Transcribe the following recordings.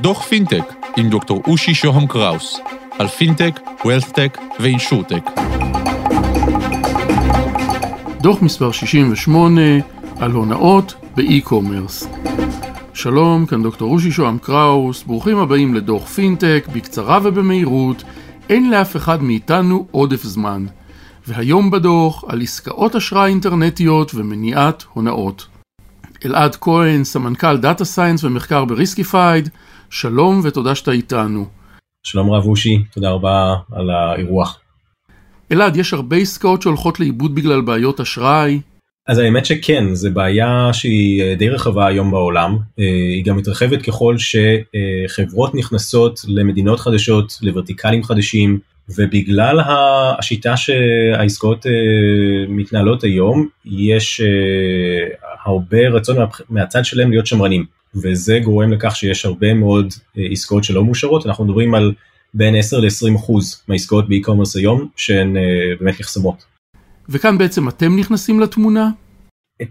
דוח פינטק עם דוקטור אושי שוהם קראוס על fintech, wealthtech ו insurtech. דוח מספר 68 על הונאות ב e-commerce. שלום, כאן דוקטור אושי שוהם קראוס, ברוכים הבאים לדוח פינטק, בקצרה ובמהירות, אין לאף אחד מאיתנו עודף זמן. והיום בדוח על עסקאות אשראי אינטרנטיות ומניעת הונאות. אלעד כהן, סמנכ"ל data science ומחקר בריסקיפייד, שלום ותודה שאתה איתנו. שלום רב אושי, תודה רבה על האירוח. אלעד, יש הרבה עסקאות שהולכות לאיבוד בגלל בעיות אשראי. אז האמת שכן, זו בעיה שהיא אה, די רחבה היום בעולם, אה, היא גם מתרחבת ככל שחברות נכנסות למדינות חדשות, לוורטיקלים חדשים, ובגלל השיטה שהעסקאות אה, מתנהלות היום, יש הרבה רצון מהצד שלהם להיות שמרנים, וזה גורם לכך שיש הרבה מאוד עסקאות שלא מאושרות, אנחנו מדברים על בין 10 ל-20 אחוז מהעסקאות באי-קומרס היום שהן באמת נחסמות. וכאן בעצם אתם נכנסים לתמונה?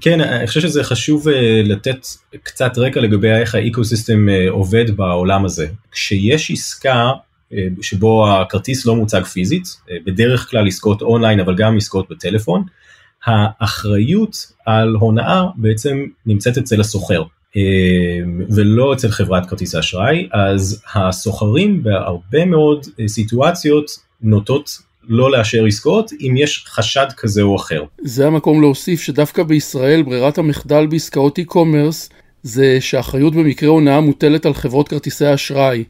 כן, אני חושב שזה חשוב אה, לתת קצת רקע לגבי איך האקוסיסטם אה, עובד בעולם הזה. כשיש עסקה אה, שבו הכרטיס לא מוצג פיזית, בדרך כלל עסקאות אונליין אבל גם עסקאות בטלפון, האחריות על הונאה בעצם נמצאת אצל הסוחר. ולא אצל חברת כרטיס האשראי, אז הסוחרים בהרבה מאוד סיטואציות נוטות לא לאשר עסקאות אם יש חשד כזה או אחר. זה המקום להוסיף שדווקא בישראל ברירת המחדל בעסקאות e-commerce זה שהאחריות במקרה הונאה מוטלת על חברות כרטיסי האשראי.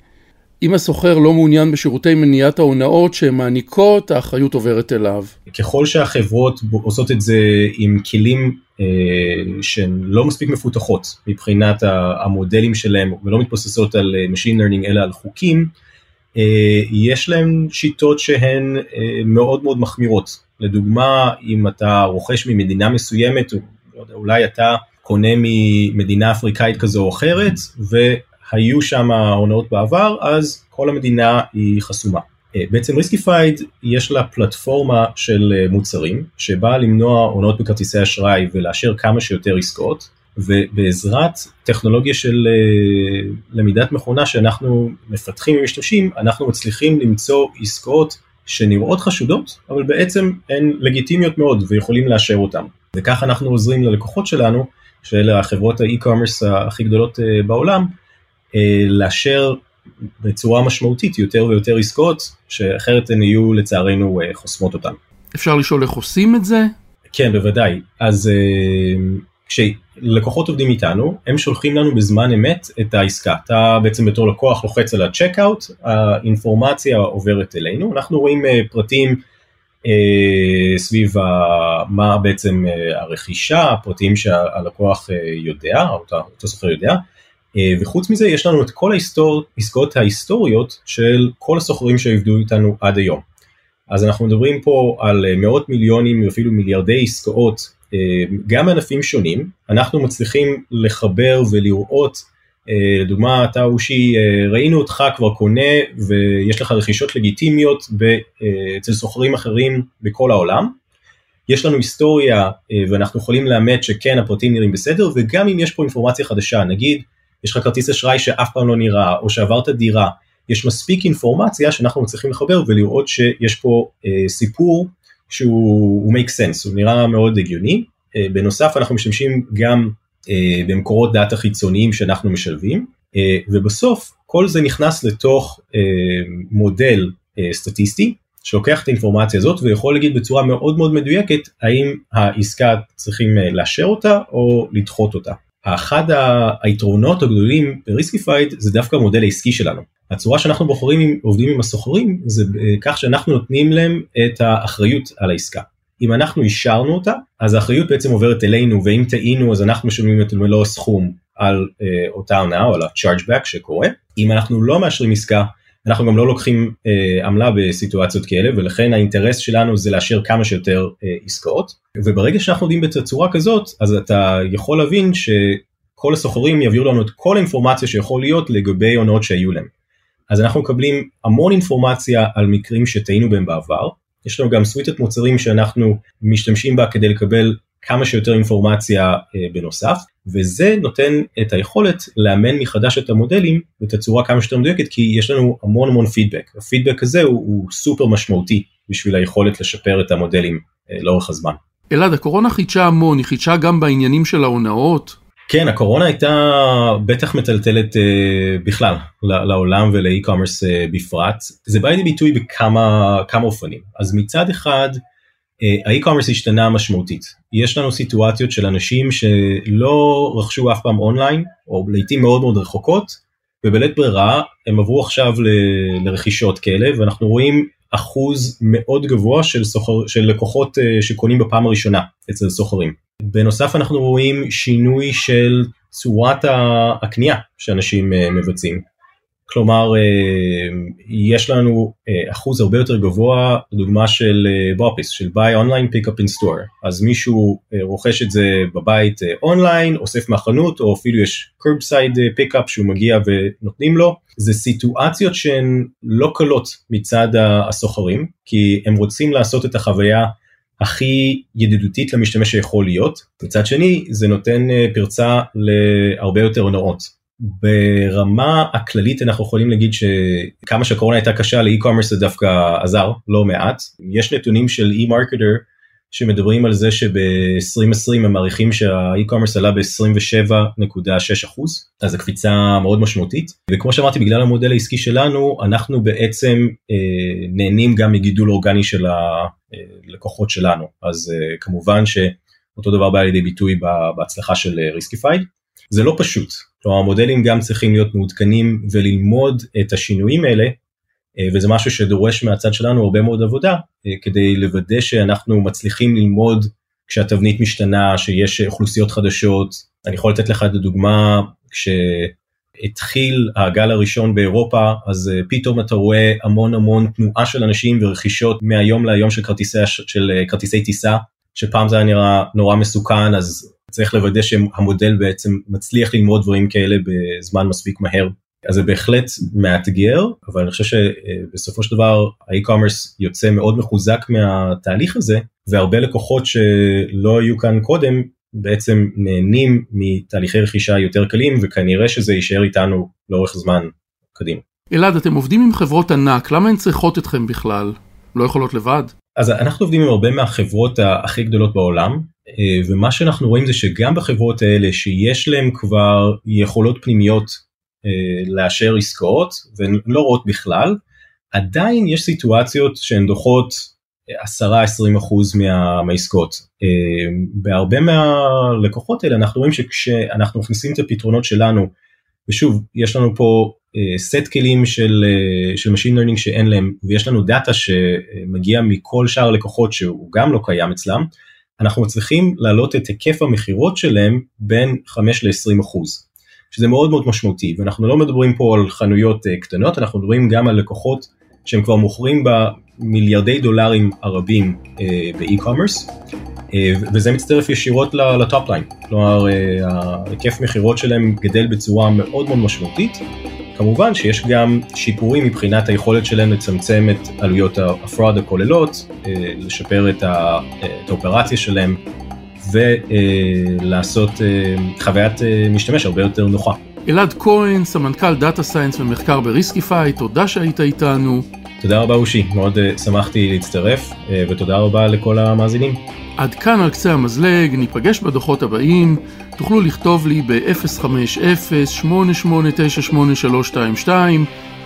אם הסוחר לא מעוניין בשירותי מניעת ההונאות שהן מעניקות, האחריות עוברת אליו. ככל שהחברות עושות את זה עם כלים אה, שהן לא מספיק מפותחות מבחינת המודלים שלהם ולא מתבססות על אה, Machine Learning אלא על חוקים, אה, יש להם שיטות שהן אה, מאוד מאוד מחמירות. לדוגמה, אם אתה רוכש ממדינה מסוימת, לא אולי אתה קונה ממדינה אפריקאית כזו או אחרת, והיו שם הונאות בעבר, אז כל המדינה היא חסומה. אה, בעצם ריסקיפייד יש לה פלטפורמה של מוצרים שבאה למנוע הונאות בכרטיסי אשראי ולאשר כמה שיותר עסקאות ובעזרת טכנולוגיה של אה, למידת מכונה שאנחנו מפתחים ומשתמשים, אנחנו מצליחים למצוא עסקאות שנראות חשודות, אבל בעצם הן לגיטימיות מאוד ויכולים לאשר אותן. וכך אנחנו עוזרים ללקוחות שלנו, שאלה החברות האי-קומרס הכי גדולות אה, בעולם, אה, לאשר בצורה משמעותית יותר ויותר עסקאות, שאחרת הן יהיו לצערנו חוסמות אותן. אפשר לשאול איך עושים את זה? כן, בוודאי. אז כשלקוחות עובדים איתנו, הם שולחים לנו בזמן אמת את העסקה. אתה בעצם בתור לקוח לוחץ על הצ'קאוט, האינפורמציה עוברת אלינו, אנחנו רואים אה, פרטים אה, סביב ה, מה בעצם אה, הרכישה, הפרטים שהלקוח יודע, אותו סוחר יודע, וחוץ מזה יש לנו את כל העסקאות ההיסטוריות של כל הסוחרים שעבדו איתנו עד היום. אז אנחנו מדברים פה על מאות מיליונים ואפילו מיליארדי עסקאות אה, גם ענפים שונים, אנחנו מצליחים לחבר ולראות, אה, לדוגמה אתה אושי, אה, ראינו אותך כבר קונה ויש לך רכישות לגיטימיות אצל סוחרים אחרים בכל העולם, יש לנו היסטוריה ואנחנו יכולים לאמת שכן הפרטים נראים בסדר וגם אם יש פה אינפורמציה חדשה, נגיד יש לך כרטיס אשראי שאף פעם לא נראה או שעברת דירה, יש מספיק אינפורמציה שאנחנו מצליחים לחבר ולראות שיש פה סיפור שהוא make sense, הוא נראה מאוד הגיוני. אה, בנוסף אנחנו משתמשים גם אה, במקורות דאטה חיצוניים שאנחנו משלבים, אה, ובסוף כל זה נכנס לתוך מודל סטטיסטי שלוקח את האינפורמציה הזאת ויכול להגיד בצורה מאוד מאוד מדויקת האם העסקה צריכים לאשר אותה או לדחות אותה. אחד היתרונות הגדולים בריסקיפייד זה דווקא המודל העסקי שלנו. הצורה שאנחנו בוחרים עובדים עם הסוחרים זה כך שאנחנו נותנים להם את האחריות על העסקה. אם אנחנו אישרנו אותה אז האחריות בעצם עוברת אלינו ואם טעינו אז אנחנו משלמים את מלוא הסכום על אה, אותה הונאה או על ה-chargeback שקורה. אם אנחנו לא מאשרים עסקה אנחנו גם לא לוקחים אה, עמלה בסיטואציות כאלה ולכן האינטרס שלנו זה לאשר כמה שיותר אה, עסקאות וברגע שאנחנו יודעים בתצורה כזאת אז אתה יכול להבין שכל הסוחרים יביאו לנו את כל האינפורמציה שיכול להיות לגבי הונאות שהיו להם. אז אנחנו מקבלים המון אינפורמציה על מקרים שטעינו בהם בעבר, יש לנו גם סוויטת מוצרים שאנחנו משתמשים בה כדי לקבל כמה שיותר אינפורמציה בנוסף וזה נותן את היכולת לאמן מחדש את המודלים בתצורה כמה שיותר מדויקת כי יש לנו המון המון פידבק הפידבק הזה הוא, הוא סופר משמעותי בשביל היכולת לשפר את המודלים לאורך הזמן. אלעד הקורונה חידשה המון היא חידשה גם בעניינים של ההונאות. כן הקורונה הייתה בטח מטלטלת אה, בכלל לעולם ולאי-קומרס אה, בפרט. זה בא לידי ביטוי בכמה כמה אופנים. אז מצד אחד אה, האי-קומרס השתנה משמעותית יש לנו סיטואציות של אנשים שלא רכשו אף פעם אונליין או לעיתים מאוד מאוד רחוקות ובלית ברירה הם עברו עכשיו ל, לרכישות כאלה ואנחנו רואים אחוז מאוד גבוה של, סוחר, של לקוחות אה, שקונים בפעם הראשונה אצל סוחרים. בנוסף אנחנו רואים שינוי של צורת הקנייה שאנשים אה, מבצעים. כלומר אה, יש לנו אחוז הרבה יותר גבוה דוגמה של בופיס של buy online pick up in store. אז מישהו רוכש את זה בבית אונליין אוסף מהחנות או אפילו יש pick up שהוא מגיע ונותנים לו. זה סיטואציות שהן לא קלות מצד הסוחרים כי הם רוצים לעשות את החוויה הכי ידידותית למשתמש שיכול להיות. מצד שני זה נותן אה, פרצה להרבה יותר הונאות. ברמה הכללית אנחנו יכולים להגיד שכמה שהקורונה הייתה קשה לאי-קומרס זה דווקא עזר לא מעט. יש נתונים של eMarketer שמדברים על זה שב-2020 הם מעריכים שה e-commerce עלה ב-27.6 אז הקפיצה מאוד משמעותית. וכמו שאמרתי בגלל המודל העסקי שלנו אנחנו בעצם אה, נהנים גם מגידול אורגני של הלקוחות שלנו. אז אה, כמובן שאותו דבר בא לידי ביטוי בהצלחה של ריסקיפייד. זה לא פשוט, כלומר המודלים גם צריכים להיות מעודכנים וללמוד את השינויים האלה אה, וזה משהו שדורש מהצד שלנו הרבה מאוד עבודה אה, כדי לוודא שאנחנו מצליחים ללמוד כשהתבנית משתנה, שיש אוכלוסיות חדשות. אני יכול לתת לך את הדוגמה, כשהתחיל הגל הראשון באירופה, אז אה, פתאום אתה רואה המון המון תנועה של אנשים ורכישות מהיום להיום של כרטיסי, של כרטיסי טיסה, שפעם זה היה נראה נורא מסוכן, אז צריך לוודא שהמודל בעצם מצליח ללמוד דברים כאלה בזמן מספיק מהר. אז זה בהחלט מאתגר אבל אני חושב שבסופו של דבר האי-קומרס יוצא מאוד מחוזק מהתהליך הזה והרבה לקוחות שלא היו כאן קודם בעצם נהנים מתהליכי רכישה יותר קלים וכנראה שזה יישאר איתנו לאורך זמן קדימה. אלעד אתם עובדים עם חברות ענק למה הן צריכות אתכם בכלל? לא יכולות לבד? אז אנחנו עובדים עם הרבה מהחברות הכי גדולות בעולם ומה שאנחנו רואים זה שגם בחברות האלה שיש להם כבר יכולות פנימיות אה, לאשר עסקאות והן לא רואות בכלל, עדיין יש סיטואציות שהן דוחות 10-20% מה, מהעסקאות. אה, בהרבה מהלקוחות האלה אנחנו רואים שכשאנחנו מכניסים את הפתרונות שלנו, ושוב יש לנו פה סט אה, כלים של, של Machine Learning שאין להם ויש לנו דאטה שמגיע מכל שאר הלקוחות שהוא גם לא קיים אצלם, אנחנו מצליחים להעלות את היקף המכירות שלהם בין 5 ל-20 אחוז. שזה מאוד מאוד משמעותי ואנחנו לא מדברים פה על חנויות uh, קטנות אנחנו מדברים גם על לקוחות שהם כבר מוכרים במיליארדי דולרים הרבים uh, ב e-commerce uh, וזה מצטרף ישירות ל top line כלומר ההיקף מכירות שלהם גדל בצורה מאוד מאוד משמעותית כמובן שיש גם שיפורים מבחינת היכולת שלהם לצמצם את עלויות ה fraud הכוללות, לשפר את האופרציה שלהם ולעשות אה, חוויית אה, משתמש הרבה יותר נוחה. אלעד כהן, סמנכ"ל data science ומחקר ב Riskified, תודה שהיית איתנו. תודה רבה אושי, מאוד uh, שמחתי להצטרף uh, ותודה רבה לכל המאזינים. עד כאן על קצה המזלג, ניפגש בדוחות הבאים, תוכלו לכתוב לי ב-050-8898322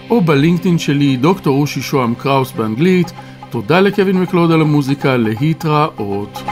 או בלינקדאין שלי דוקטור אושי שוהם קראוס באנגלית. תודה לקווין מקלוד על המוזיקה, להתראות.